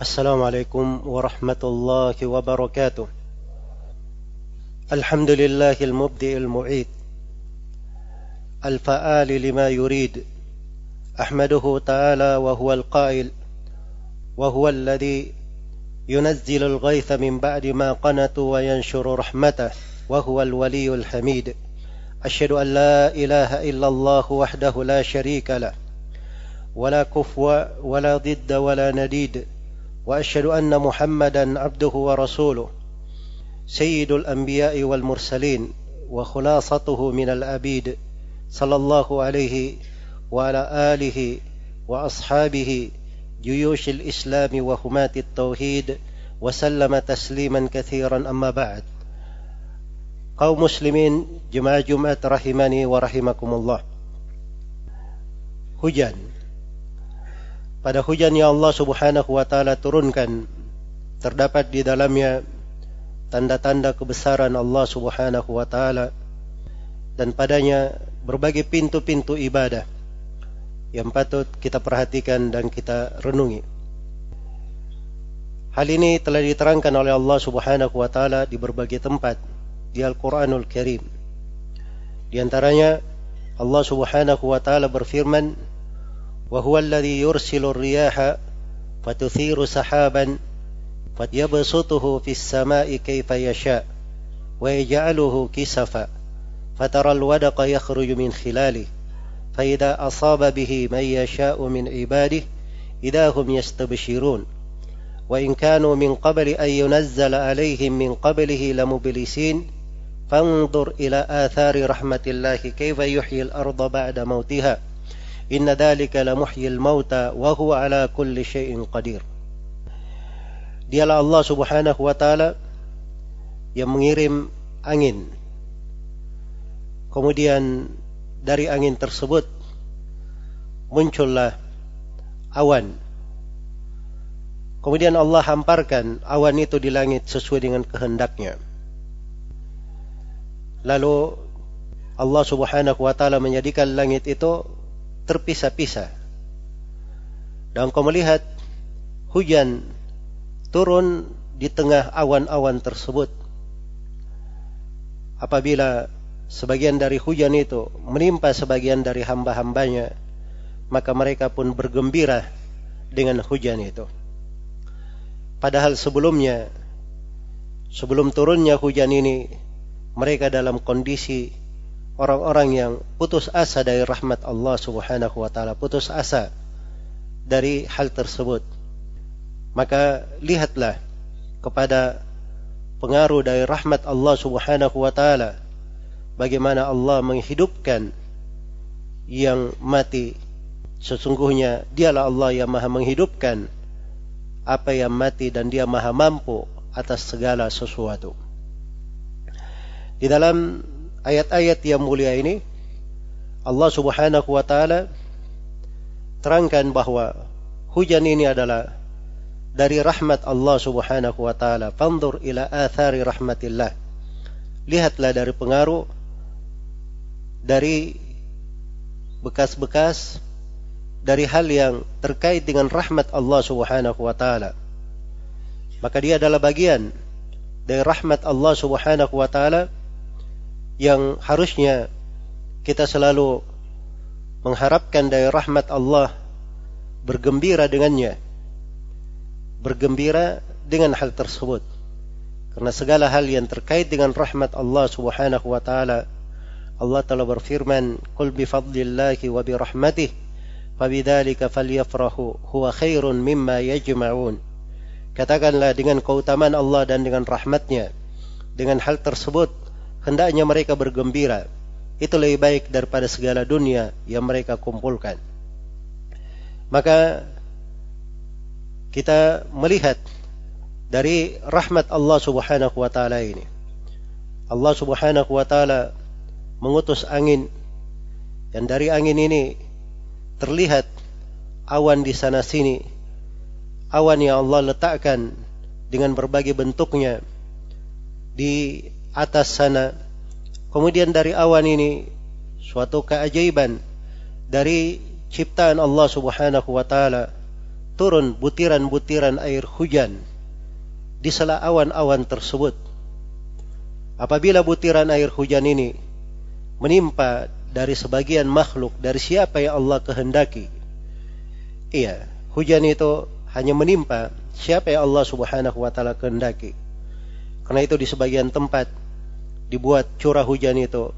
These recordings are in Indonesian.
السلام عليكم ورحمة الله وبركاته. الحمد لله المبدئ المعيد. الفآل لما يريد. أحمده تعالى وهو القائل. وهو الذي ينزل الغيث من بعد ما قنطوا وينشر رحمته. وهو الولي الحميد. أشهد أن لا إله إلا الله وحده لا شريك له. ولا كفو ولا ضد ولا نديد. وأشهد أن محمدا عبده ورسوله سيد الأنبياء والمرسلين وخلاصته من العبيد صلى الله عليه وعلى آله وأصحابه جيوش الإسلام وهمات التوحيد وسلم تسليما كثيرا أما بعد. قوم مسلمين جماعة جمعة رحمني ورحمكم الله. hujan pada hujan yang Allah Subhanahu wa taala turunkan terdapat di dalamnya tanda-tanda kebesaran Allah Subhanahu wa taala dan padanya berbagai pintu-pintu ibadah yang patut kita perhatikan dan kita renungi. Hal ini telah diterangkan oleh Allah Subhanahu wa taala di berbagai tempat di Al-Qur'anul Karim. Di antaranya Allah Subhanahu wa taala berfirman, وهو الذي يرسل الرياح فتثير سحابا فيبسطه في السماء كيف يشاء ويجعله كسفا فترى الودق يخرج من خلاله فإذا أصاب به من يشاء من عباده إذا هم يستبشرون وإن كانوا من قبل أن ينزل عليهم من قبله لمبلسين فانظر إلى آثار رحمة الله كيف يحيي الأرض بعد موتها La muhyil mauta wa huwa ala kulli syai'in qadir. Dialah Allah Subhanahu wa taala yang mengirim angin. Kemudian dari angin tersebut muncullah awan. Kemudian Allah hamparkan awan itu di langit sesuai dengan kehendaknya. Lalu Allah Subhanahu wa taala menjadikan langit itu terpisah-pisah. Dan kau melihat hujan turun di tengah awan-awan tersebut. Apabila sebagian dari hujan itu menimpa sebagian dari hamba-hambanya, maka mereka pun bergembira dengan hujan itu. Padahal sebelumnya, sebelum turunnya hujan ini, mereka dalam kondisi orang-orang yang putus asa dari rahmat Allah Subhanahu wa taala, putus asa dari hal tersebut. Maka lihatlah kepada pengaruh dari rahmat Allah Subhanahu wa taala bagaimana Allah menghidupkan yang mati. Sesungguhnya dialah Allah yang maha menghidupkan apa yang mati dan dia maha mampu atas segala sesuatu. Di dalam ayat-ayat yang mulia ini Allah Subhanahu wa taala terangkan bahwa hujan ini adalah dari rahmat Allah Subhanahu wa taala. Fanzur ila athari rahmatillah. Lihatlah dari pengaruh dari bekas-bekas dari hal yang terkait dengan rahmat Allah Subhanahu wa taala. Maka dia adalah bagian dari rahmat Allah Subhanahu wa taala yang harusnya kita selalu mengharapkan dari rahmat Allah bergembira dengannya bergembira dengan hal tersebut. Karena segala hal yang terkait dengan rahmat Allah Subhanahu wa taala Allah telah berfirman qul bi fadlillahi wa bi rahmatih fabidzalika falyafrahu huwa khairun mimma yajma'un. Katakanlah dengan keutamaan Allah dan dengan rahmatnya dengan hal tersebut hendaknya mereka bergembira. Itu lebih baik daripada segala dunia yang mereka kumpulkan. Maka kita melihat dari rahmat Allah Subhanahu wa taala ini. Allah Subhanahu wa taala mengutus angin dan dari angin ini terlihat awan di sana sini. Awan yang Allah letakkan dengan berbagai bentuknya di atas sana. Kemudian dari awan ini suatu keajaiban dari ciptaan Allah Subhanahu wa taala turun butiran-butiran air hujan di sela awan-awan tersebut. Apabila butiran air hujan ini menimpa dari sebagian makhluk dari siapa yang Allah kehendaki. Iya, hujan itu hanya menimpa siapa yang Allah Subhanahu wa taala kehendaki. Karena itu di sebagian tempat dibuat curah hujan itu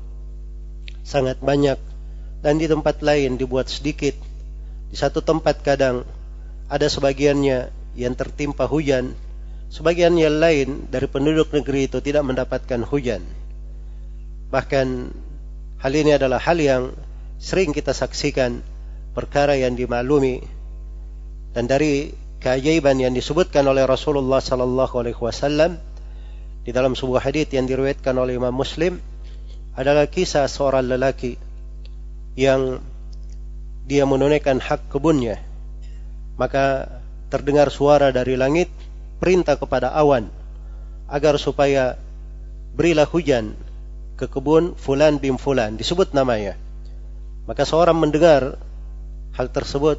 sangat banyak dan di tempat lain dibuat sedikit. Di satu tempat kadang ada sebagiannya yang tertimpa hujan, sebagian yang lain dari penduduk negeri itu tidak mendapatkan hujan. Bahkan hal ini adalah hal yang sering kita saksikan perkara yang dimaklumi dan dari keajaiban yang disebutkan oleh Rasulullah sallallahu alaihi wasallam di dalam sebuah hadis yang diriwayatkan oleh Imam Muslim adalah kisah seorang lelaki yang dia menunaikan hak kebunnya. Maka terdengar suara dari langit perintah kepada awan agar supaya berilah hujan ke kebun fulan bin fulan. Disebut namanya. Maka seorang mendengar hal tersebut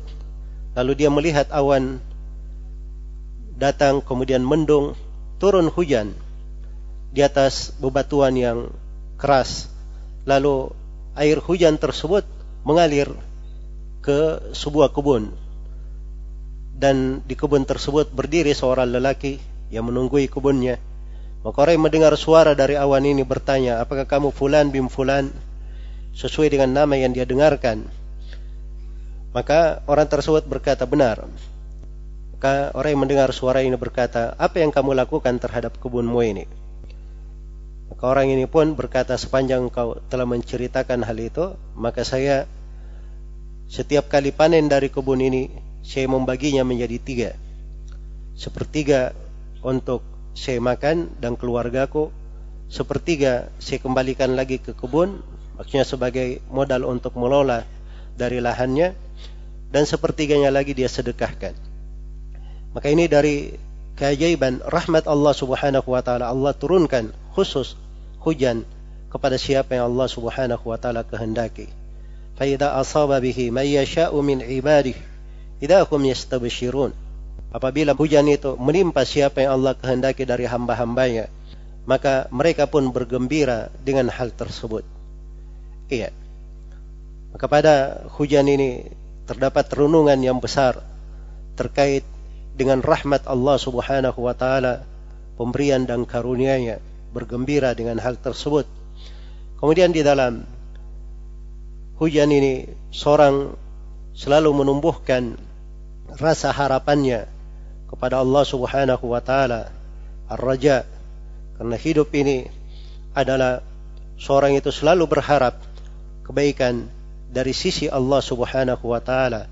lalu dia melihat awan datang kemudian mendung turun hujan di atas bebatuan yang keras. Lalu air hujan tersebut mengalir ke sebuah kebun. Dan di kebun tersebut berdiri seorang lelaki yang menunggui kebunnya. Maka orang yang mendengar suara dari awan ini bertanya, apakah kamu fulan bin fulan? Sesuai dengan nama yang dia dengarkan. Maka orang tersebut berkata benar. Maka orang yang mendengar suara ini berkata, apa yang kamu lakukan terhadap kebunmu ini? Maka orang ini pun berkata sepanjang kau telah menceritakan hal itu, maka saya setiap kali panen dari kebun ini, saya membaginya menjadi tiga. Sepertiga untuk saya makan dan keluargaku, sepertiga saya kembalikan lagi ke kebun, maksudnya sebagai modal untuk melola dari lahannya, dan sepertiganya lagi dia sedekahkan. Maka ini dari keajaiban rahmat Allah Subhanahu wa taala Allah turunkan khusus hujan kepada siapa yang Allah Subhanahu wa taala kehendaki. Fa idza asaba bihi may yasha'u min ibadihi idza hum yastabshirun. Apabila hujan itu menimpa siapa yang Allah kehendaki dari hamba-hambanya, maka mereka pun bergembira dengan hal tersebut. Iya. Maka pada hujan ini terdapat renungan yang besar terkait dengan rahmat Allah Subhanahu wa taala, pemberian dan karunia-Nya bergembira dengan hal tersebut. Kemudian di dalam hujan ini seorang selalu menumbuhkan rasa harapannya kepada Allah Subhanahu wa taala, ar-raja. Karena hidup ini adalah seorang itu selalu berharap kebaikan dari sisi Allah Subhanahu wa taala.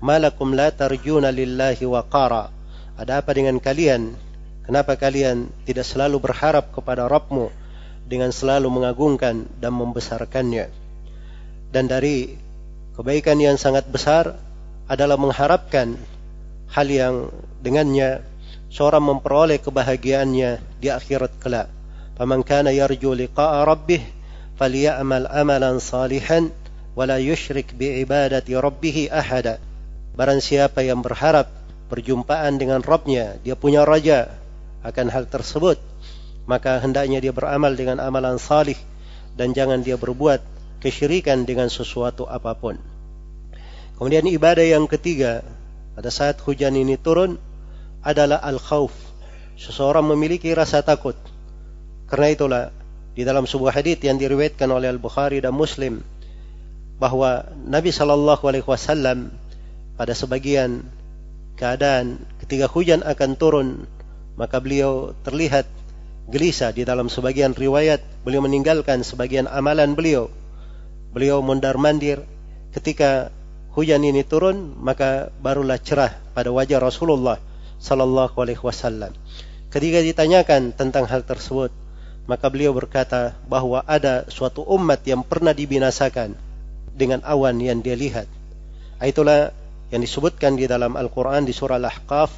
Malakum la tarjuna lillahi waqara. Ada apa dengan kalian Kenapa kalian tidak selalu berharap kepada Rabbmu dengan selalu mengagungkan dan membesarkannya? Dan dari kebaikan yang sangat besar adalah mengharapkan hal yang dengannya seorang memperoleh kebahagiaannya di akhirat kelak. Faman kana yarju liqa'a rabbih falyamal amalan salihan yusyrik bi ibadati rabbih ahada. Barang siapa yang berharap perjumpaan dengan Rabbnya, dia punya raja, akan hal tersebut maka hendaknya dia beramal dengan amalan salih dan jangan dia berbuat kesyirikan dengan sesuatu apa pun. Kemudian ibadah yang ketiga pada saat hujan ini turun adalah al-khauf. Seseorang memiliki rasa takut. Karena itulah di dalam sebuah hadis yang diriwayatkan oleh Al-Bukhari dan Muslim bahwa Nabi Shallallahu alaihi wasallam pada sebagian keadaan ketika hujan akan turun maka beliau terlihat gelisah di dalam sebagian riwayat. Beliau meninggalkan sebagian amalan beliau. Beliau mondar mandir. Ketika hujan ini turun maka barulah cerah pada wajah Rasulullah sallallahu alaihi wasallam. Ketika ditanyakan tentang hal tersebut maka beliau berkata bahwa ada suatu umat yang pernah dibinasakan dengan awan yang dia lihat. Itulah yang disebutkan di dalam Al-Quran di surah Al-Ahqaf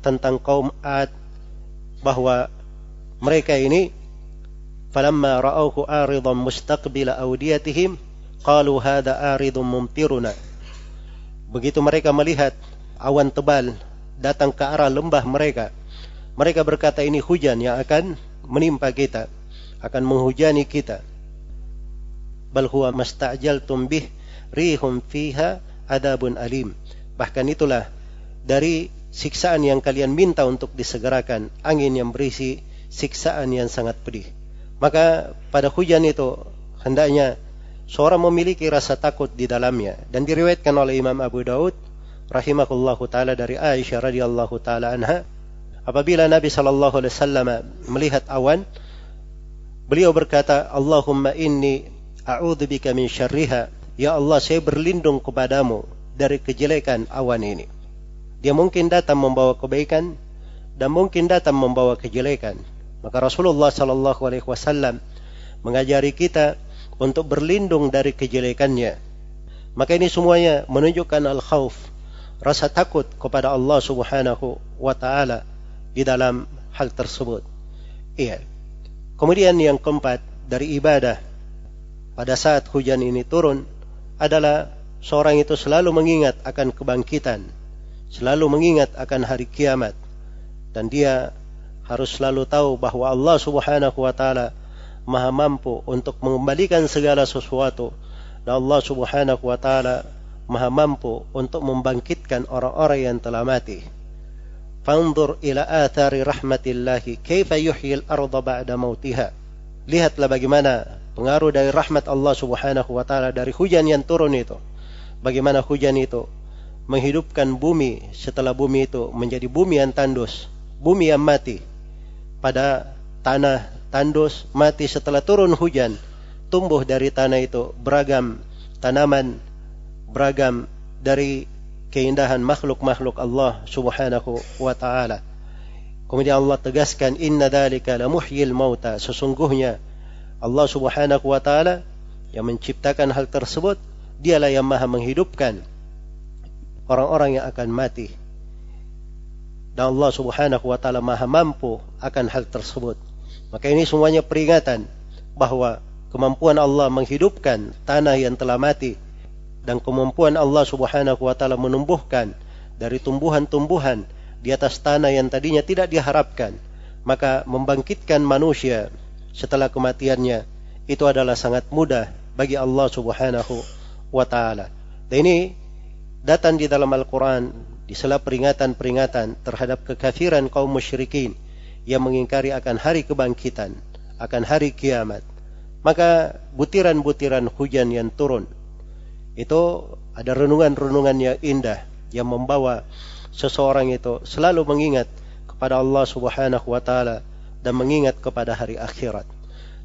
tentang kaum Ad bahwa mereka ini falamma ra'awhu aridan mustaqbila awdiyatihim qalu hadha aridun mumtiruna begitu mereka melihat awan tebal datang ke arah lembah mereka. Mereka berkata ini hujan yang akan menimpa kita, akan menghujani kita. Bal huwa masta'jaltum bih rihum fiha adabun alim. Bahkan itulah dari siksaan yang kalian minta untuk disegerakan, angin yang berisi siksaan yang sangat pedih. Maka pada hujan itu hendaknya seorang memiliki rasa takut di dalamnya dan diriwayatkan oleh Imam Abu Daud rahimahullahu taala dari Aisyah radhiyallahu taala anha apabila Nabi sallallahu alaihi wasallam melihat awan beliau berkata Allahumma inni a'udzubika min syarriha ya Allah saya berlindung kepadamu dari kejelekan awan ini dia mungkin datang membawa kebaikan dan mungkin datang membawa kejelekan. Maka Rasulullah Sallallahu Alaihi Wasallam mengajari kita untuk berlindung dari kejelekannya. Maka ini semuanya menunjukkan al-khawf, rasa takut kepada Allah Subhanahu wa taala di dalam hal tersebut. Iya. Kemudian yang keempat dari ibadah pada saat hujan ini turun adalah seorang itu selalu mengingat akan kebangkitan selalu mengingat akan hari kiamat dan dia harus selalu tahu bahwa Allah Subhanahu wa taala Maha mampu untuk mengembalikan segala sesuatu dan Allah Subhanahu wa taala Maha mampu untuk membangkitkan orang-orang yang telah mati. Fanzur ila athari rahmatillahi kaifa yuhyil arda ba'da mautiha. Lihatlah bagaimana pengaruh dari rahmat Allah Subhanahu wa taala dari hujan yang turun itu. Bagaimana hujan itu menghidupkan bumi setelah bumi itu menjadi bumi yang tandus, bumi yang mati. Pada tanah tandus mati setelah turun hujan, tumbuh dari tanah itu beragam tanaman, beragam dari keindahan makhluk-makhluk Allah Subhanahu wa taala. Kemudian Allah tegaskan inna dzalika lamuhyil mauta. Sesungguhnya Allah Subhanahu wa taala yang menciptakan hal tersebut, dialah yang maha menghidupkan orang-orang yang akan mati. Dan Allah Subhanahu wa taala Maha mampu akan hal tersebut. Maka ini semuanya peringatan bahwa kemampuan Allah menghidupkan tanah yang telah mati dan kemampuan Allah Subhanahu wa taala menumbuhkan dari tumbuhan-tumbuhan di atas tanah yang tadinya tidak diharapkan, maka membangkitkan manusia setelah kematiannya itu adalah sangat mudah bagi Allah Subhanahu wa taala. Dan ini datang di dalam Al-Quran di sela peringatan-peringatan terhadap kekafiran kaum musyrikin yang mengingkari akan hari kebangkitan, akan hari kiamat. Maka butiran-butiran hujan yang turun itu ada renungan-renungan yang indah yang membawa seseorang itu selalu mengingat kepada Allah Subhanahu wa taala dan mengingat kepada hari akhirat.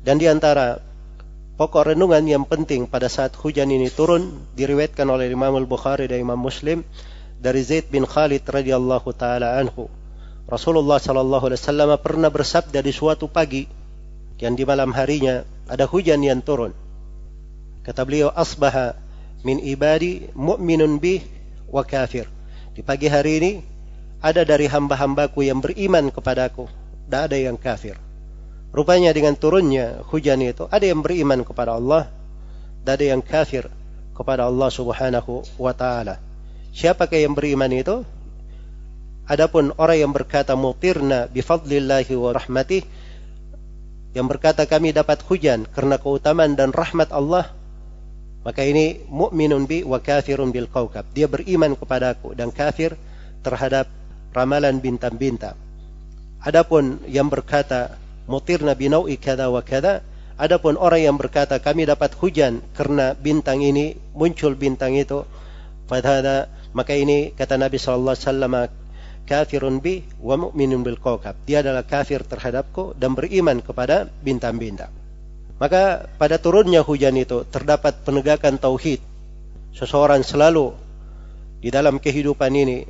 Dan di antara pokok renungan yang penting pada saat hujan ini turun diriwayatkan oleh Imam Al-Bukhari dan Imam Muslim dari Zaid bin Khalid radhiyallahu taala anhu. Rasulullah sallallahu alaihi wasallam pernah bersabda di suatu pagi yang di malam harinya ada hujan yang turun. Kata beliau asbaha min ibadi mu'minun bih wa kafir. Di pagi hari ini ada dari hamba-hambaku yang beriman kepadaku dan ada yang kafir. Rupanya dengan turunnya hujan itu ada yang beriman kepada Allah dan ada yang kafir kepada Allah Subhanahu wa taala. Siapakah yang beriman itu? Adapun orang yang berkata mutirna bi fadlillahi wa rahmatih yang berkata kami dapat hujan karena keutamaan dan rahmat Allah maka ini mukminun bi wa kafirun bil kaukab. Dia beriman kepadaku dan kafir terhadap ramalan bintang-bintang. Adapun yang berkata mutirna binau'i kada wa kada. Adapun orang yang berkata kami dapat hujan karena bintang ini muncul bintang itu pada maka ini kata Nabi sallallahu alaihi wasallam kafirun bi wa mu'minun bil kawkab. Dia adalah kafir terhadapku dan beriman kepada bintang-bintang. Maka pada turunnya hujan itu terdapat penegakan tauhid. Seseorang selalu di dalam kehidupan ini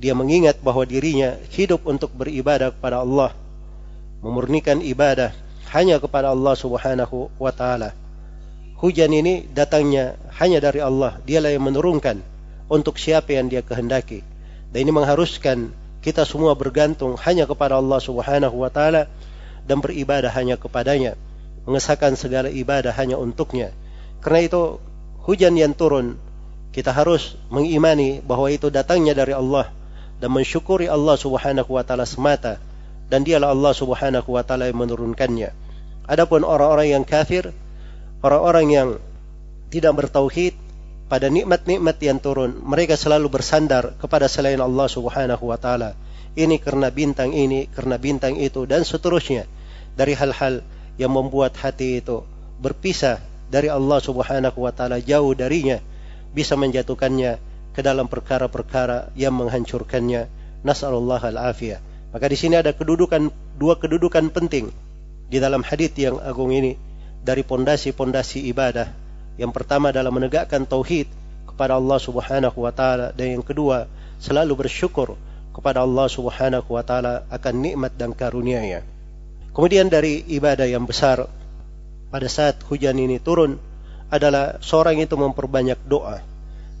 dia mengingat bahwa dirinya hidup untuk beribadah kepada Allah memurnikan ibadah hanya kepada Allah Subhanahu wa taala. Hujan ini datangnya hanya dari Allah. Dialah yang menurunkan untuk siapa yang Dia kehendaki. Dan ini mengharuskan kita semua bergantung hanya kepada Allah Subhanahu wa taala dan beribadah hanya kepadanya. Mengesahkan segala ibadah hanya untuknya. Karena itu hujan yang turun kita harus mengimani bahwa itu datangnya dari Allah dan mensyukuri Allah Subhanahu wa taala semata dan dialah Allah Subhanahu wa taala yang menurunkannya. Adapun orang-orang yang kafir, orang-orang yang tidak bertauhid pada nikmat-nikmat yang turun, mereka selalu bersandar kepada selain Allah Subhanahu wa taala. Ini karena bintang ini, karena bintang itu dan seterusnya dari hal-hal yang membuat hati itu berpisah dari Allah Subhanahu wa taala jauh darinya bisa menjatuhkannya ke dalam perkara-perkara yang menghancurkannya. Nasallallahu al-afiyah. Maka di sini ada kedudukan dua kedudukan penting di dalam hadis yang agung ini dari pondasi-pondasi ibadah. Yang pertama adalah menegakkan tauhid kepada Allah Subhanahu wa taala dan yang kedua selalu bersyukur kepada Allah Subhanahu wa taala akan nikmat dan karunia-Nya. Kemudian dari ibadah yang besar pada saat hujan ini turun adalah seorang itu memperbanyak doa.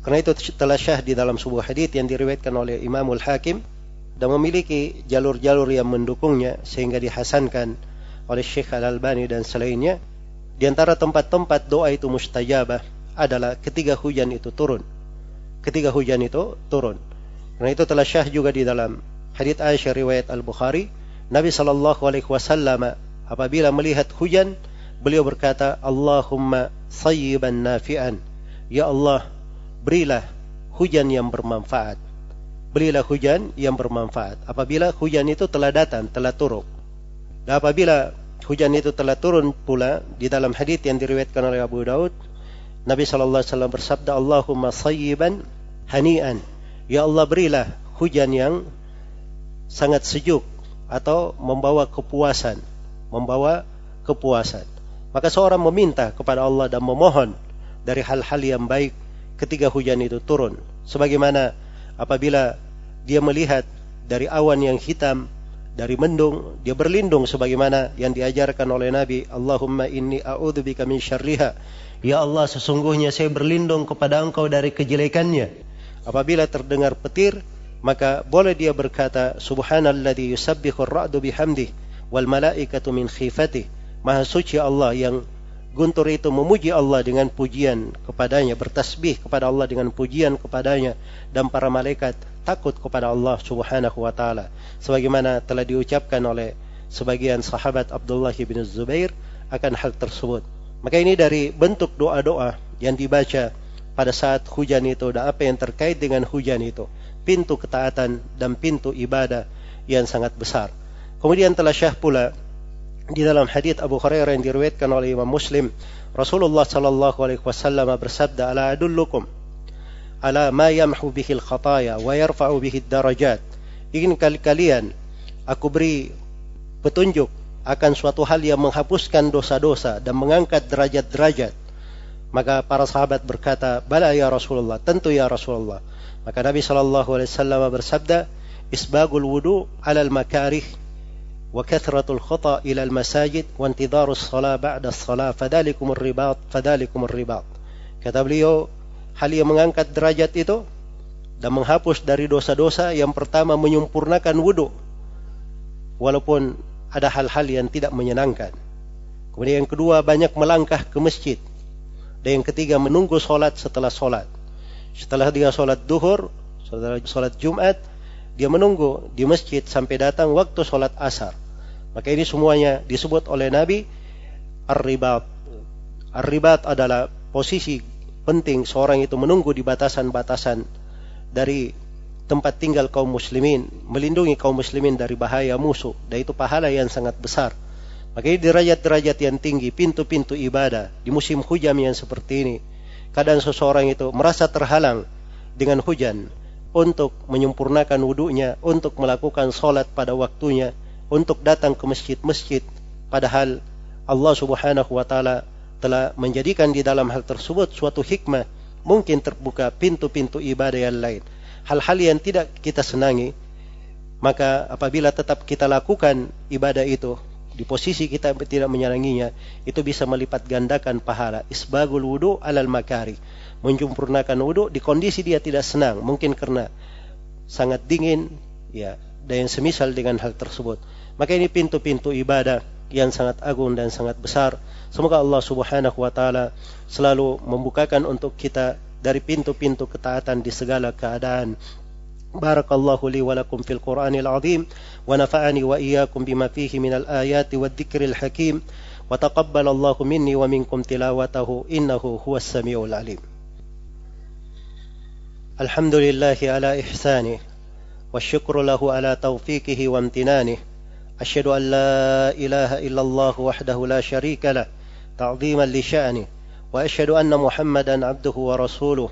Karena itu telah syah di dalam sebuah hadis yang diriwayatkan oleh Imamul Hakim dan memiliki jalur-jalur yang mendukungnya sehingga dihasankan oleh Syekh Al-Albani dan selainnya. Di antara tempat-tempat doa itu mustajabah adalah ketika hujan itu turun. Ketika hujan itu turun. Karena itu telah syah juga di dalam hadits Aisyah riwayat Al-Bukhari, Nabi sallallahu alaihi wasallam apabila melihat hujan, beliau berkata, "Allahumma sayyiban nafi'an." Ya Allah, berilah hujan yang bermanfaat berilah hujan yang bermanfaat. Apabila hujan itu telah datang, telah turun. Dan apabila hujan itu telah turun pula di dalam hadis yang diriwayatkan oleh Abu Daud, Nabi sallallahu alaihi wasallam bersabda, "Allahumma sayyiban hani'an." Ya Allah berilah hujan yang sangat sejuk atau membawa kepuasan, membawa kepuasan. Maka seorang meminta kepada Allah dan memohon dari hal-hal yang baik ketika hujan itu turun. Sebagaimana apabila dia melihat dari awan yang hitam dari mendung dia berlindung sebagaimana yang diajarkan oleh Nabi Allahumma inni a'udzubika min syarriha ya Allah sesungguhnya saya berlindung kepada engkau dari kejelekannya apabila terdengar petir maka boleh dia berkata subhanalladzi yusabbihu ar-ra'du bihamdih wal malaikatu min khifati maha suci Allah yang Guntur itu memuji Allah dengan pujian kepadanya, bertasbih kepada Allah dengan pujian kepadanya dan para malaikat takut kepada Allah Subhanahu wa taala. Sebagaimana telah diucapkan oleh sebagian sahabat Abdullah bin Zubair akan hal tersebut. Maka ini dari bentuk doa-doa yang dibaca pada saat hujan itu dan apa yang terkait dengan hujan itu, pintu ketaatan dan pintu ibadah yang sangat besar. Kemudian telah syah pula di dalam hadis Abu Hurairah yang diriwayatkan oleh Imam Muslim, Rasulullah sallallahu alaihi wasallam bersabda, "Ala adullukum ala ma yamhu bihi al-khataya wa yarfa'u bihi darajat." Ingin kalian aku beri petunjuk akan suatu hal yang menghapuskan dosa-dosa dan mengangkat derajat-derajat. Maka para sahabat berkata, "Bala ya Rasulullah, tentu ya Rasulullah." Maka Nabi Shallallahu alaihi wasallam bersabda, "Isbagul wudu 'ala al-makarih wa kathratul khata' ila al-masajid wa intidarus shalah ba'da shalah fadhalikum ar-ribat fadhalikum ar-ribat." Kata beliau, hal yang mengangkat derajat itu dan menghapus dari dosa-dosa yang pertama menyempurnakan wudhu walaupun ada hal-hal yang tidak menyenangkan kemudian yang kedua banyak melangkah ke masjid dan yang ketiga menunggu solat setelah solat setelah dia solat duhur setelah solat Jumat dia menunggu di masjid sampai datang waktu solat asar maka ini semuanya disebut oleh Nabi ar-ribat. Ar-ribat adalah posisi penting seorang itu menunggu di batasan-batasan dari tempat tinggal kaum muslimin, melindungi kaum muslimin dari bahaya musuh, dan itu pahala yang sangat besar. Maka ini derajat-derajat yang tinggi, pintu-pintu ibadah di musim hujan yang seperti ini. Kadang seseorang itu merasa terhalang dengan hujan untuk menyempurnakan wudhunya, untuk melakukan sholat pada waktunya, untuk datang ke masjid-masjid padahal Allah Subhanahu wa taala telah menjadikan di dalam hal tersebut suatu hikmah mungkin terbuka pintu-pintu ibadah yang lain hal-hal yang tidak kita senangi maka apabila tetap kita lakukan ibadah itu di posisi kita tidak menyenanginya itu bisa melipat gandakan pahala isbagul wudu alal makari menyempurnakan wudu di kondisi dia tidak senang mungkin karena sangat dingin ya dan yang semisal dengan hal tersebut. Maka ini pintu-pintu ibadah yang sangat agung dan sangat besar. Semoga Allah Subhanahu wa taala selalu membukakan untuk kita dari pintu-pintu ketaatan di segala keadaan. بارك الله لي ولكم في القرآن العظيم ونفعني وإياكم بما فيه من الآيات والذكر الحكيم وتقبل الله مني ومنكم تلاوته إنه هو السميع العليم. الحمد لله على إحسانه والشكر له على توفيقه وامتنانه أشهد أن لا إله إلا الله وحده لا شريك له تعظيما لشأنه وأشهد أن محمدا عبده ورسوله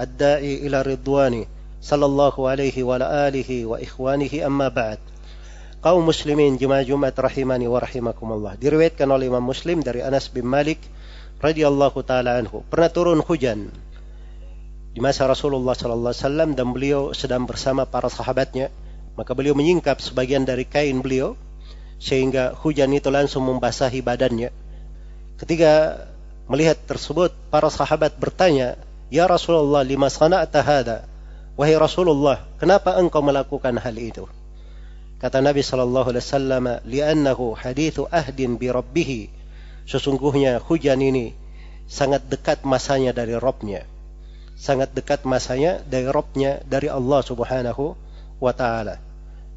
الداعي إلى رضوانه sallallahu alaihi wa alihi wa ikhwanihi amma ba'd. Kaum muslimin jemaah Jumat rahimani wa rahimakumullah. Diriwayatkan oleh Imam Muslim dari Anas bin Malik radhiyallahu taala anhu. Pernah turun hujan di masa Rasulullah sallallahu alaihi wasallam dan beliau sedang bersama para sahabatnya. Maka beliau menyingkap sebagian dari kain beliau sehingga hujan itu langsung membasahi badannya. Ketika melihat tersebut, para sahabat bertanya, "Ya Rasulullah, lima sana'ta hadha?" Wahai Rasulullah, kenapa engkau melakukan hal itu? Kata Nabi sallallahu alaihi wasallam, "Li'annahu hadithu ahdin bi rabbih." Sesungguhnya hujan ini sangat dekat masanya dari Robnya. Sangat dekat masanya dari Robnya dari Allah Subhanahu wa taala.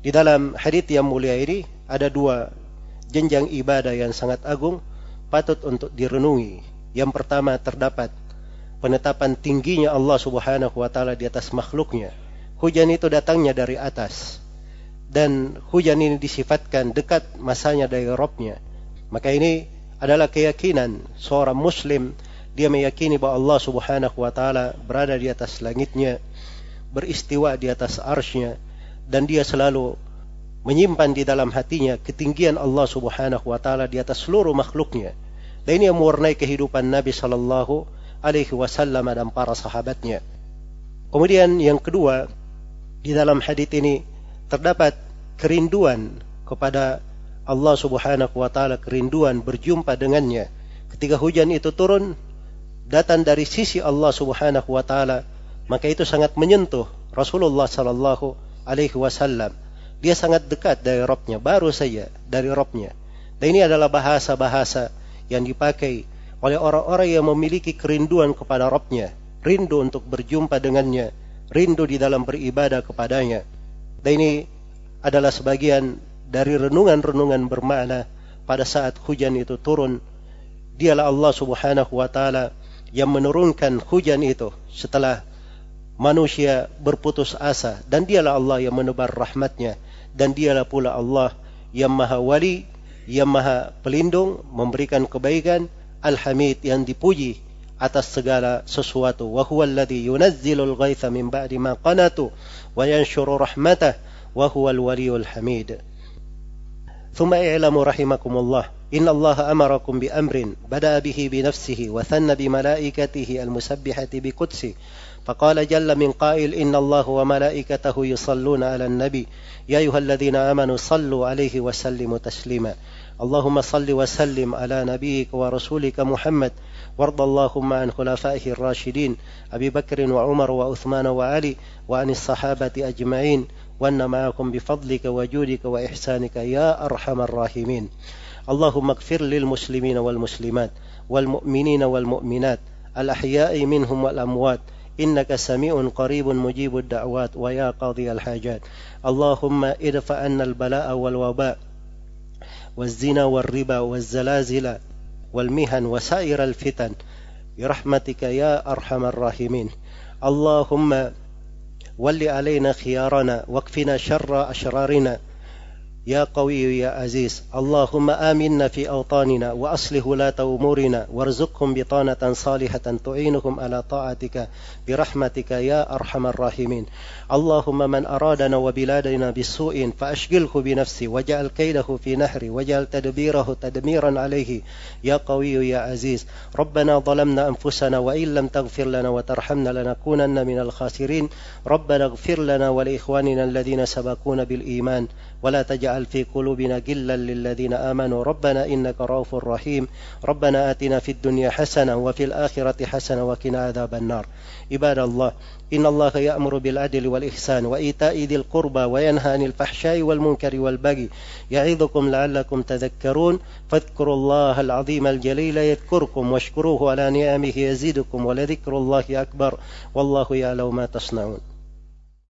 Di dalam hadith yang mulia ini ada dua jenjang ibadah yang sangat agung patut untuk direnungi. Yang pertama terdapat penetapan tingginya Allah Subhanahu wa taala di atas makhluknya. Hujan itu datangnya dari atas dan hujan ini disifatkan dekat masanya dari Robnya. Maka ini adalah keyakinan seorang muslim dia meyakini bahwa Allah subhanahu wa ta'ala berada di atas langitnya beristiwa di atas arsnya dan dia selalu menyimpan di dalam hatinya ketinggian Allah subhanahu wa ta'ala di atas seluruh makhluknya dan ini yang mewarnai kehidupan Nabi sallallahu alaihi wasallam dan para sahabatnya kemudian yang kedua di dalam hadis ini terdapat kerinduan kepada Allah Subhanahu wa taala, kerinduan berjumpa dengannya. Ketika hujan itu turun datang dari sisi Allah Subhanahu wa taala, maka itu sangat menyentuh Rasulullah sallallahu alaihi wasallam. Dia sangat dekat dari Robnya, baru saja dari Robnya. Dan ini adalah bahasa-bahasa yang dipakai oleh orang-orang yang memiliki kerinduan kepada Robnya, rindu untuk berjumpa dengannya, rindu di dalam beribadah kepadanya. Dan ini adalah sebagian dari renungan-renungan bermakna pada saat hujan itu turun. Dialah Allah Subhanahu wa taala yang menurunkan hujan itu setelah manusia berputus asa dan dialah Allah yang menebar rahmatnya dan dialah pula Allah yang maha wali yang maha pelindung memberikan kebaikan al-hamid yang dipuji atas segala sesuatu wa huwa alladhi yunazzilul ghaitha min ba'di ma qanatu wa yanshuru rahmatah وهو الولي الحميد. ثم اعلموا رحمكم الله إن الله أمركم بأمر بدأ به بنفسه وثن بملائكته المسبحة بقدسه فقال جل من قائل إن الله وملائكته يصلون على النبي يا أيها الذين آمنوا صلوا عليه وسلموا تسليما. اللهم صل وسلم على نبيك ورسولك محمد. وارض اللهم عن خلفائه الراشدين أبي بكر وعمر وعثمان وعلي وعن الصحابة أجمعين. وأن معكم بفضلك وجودك وإحسانك يا أرحم الراحمين. اللهم اغفر للمسلمين والمسلمات والمؤمنين والمؤمنات الأحياء منهم والأموات. إنك سميع قريب مجيب الدعوات ويا قاضي الحاجات. اللهم ادفع عنا البلاء والوباء. والزنا والربا والزلازل والمهن وسائر الفتن. برحمتك يا أرحم الراحمين. اللهم ول علينا خيارنا واكفنا شر أشرارنا. يا قوي يا عزيز اللهم آمنا في أوطاننا وأصلح ولاة أمورنا وارزقهم بطانة صالحة تعينهم على طاعتك برحمتك يا أرحم الراحمين. اللهم من أرادنا وبلادنا بسوء فأشغله بنفسه وجعل كيده في نحره وجعل تدبيره تدميرا عليه. يا قوي يا عزيز ربنا ظلمنا أنفسنا وإن لم تغفر لنا وترحمنا لنكونن من الخاسرين. ربنا اغفر لنا ولإخواننا الذين سبقونا بالإيمان ولا تجعل في قلوبنا غلا للذين آمنوا. ربنا إنك رؤوف رحيم. ربنا آتنا في الدنيا حسنة وفي الآخرة حسنة وقنا عذاب النار. عباد الله إن الله يأمر بالعدل والإحسان وإيتاء ذي القربى وينهى عن الفحشاء والمنكر والبغي. يعظكم لعلكم تذكرون. فاذكروا الله العظيم الجليل يذكركم واشكروه على نعمه يزيدكم ولذكر الله أكبر. والله يعلم ما تصنعون.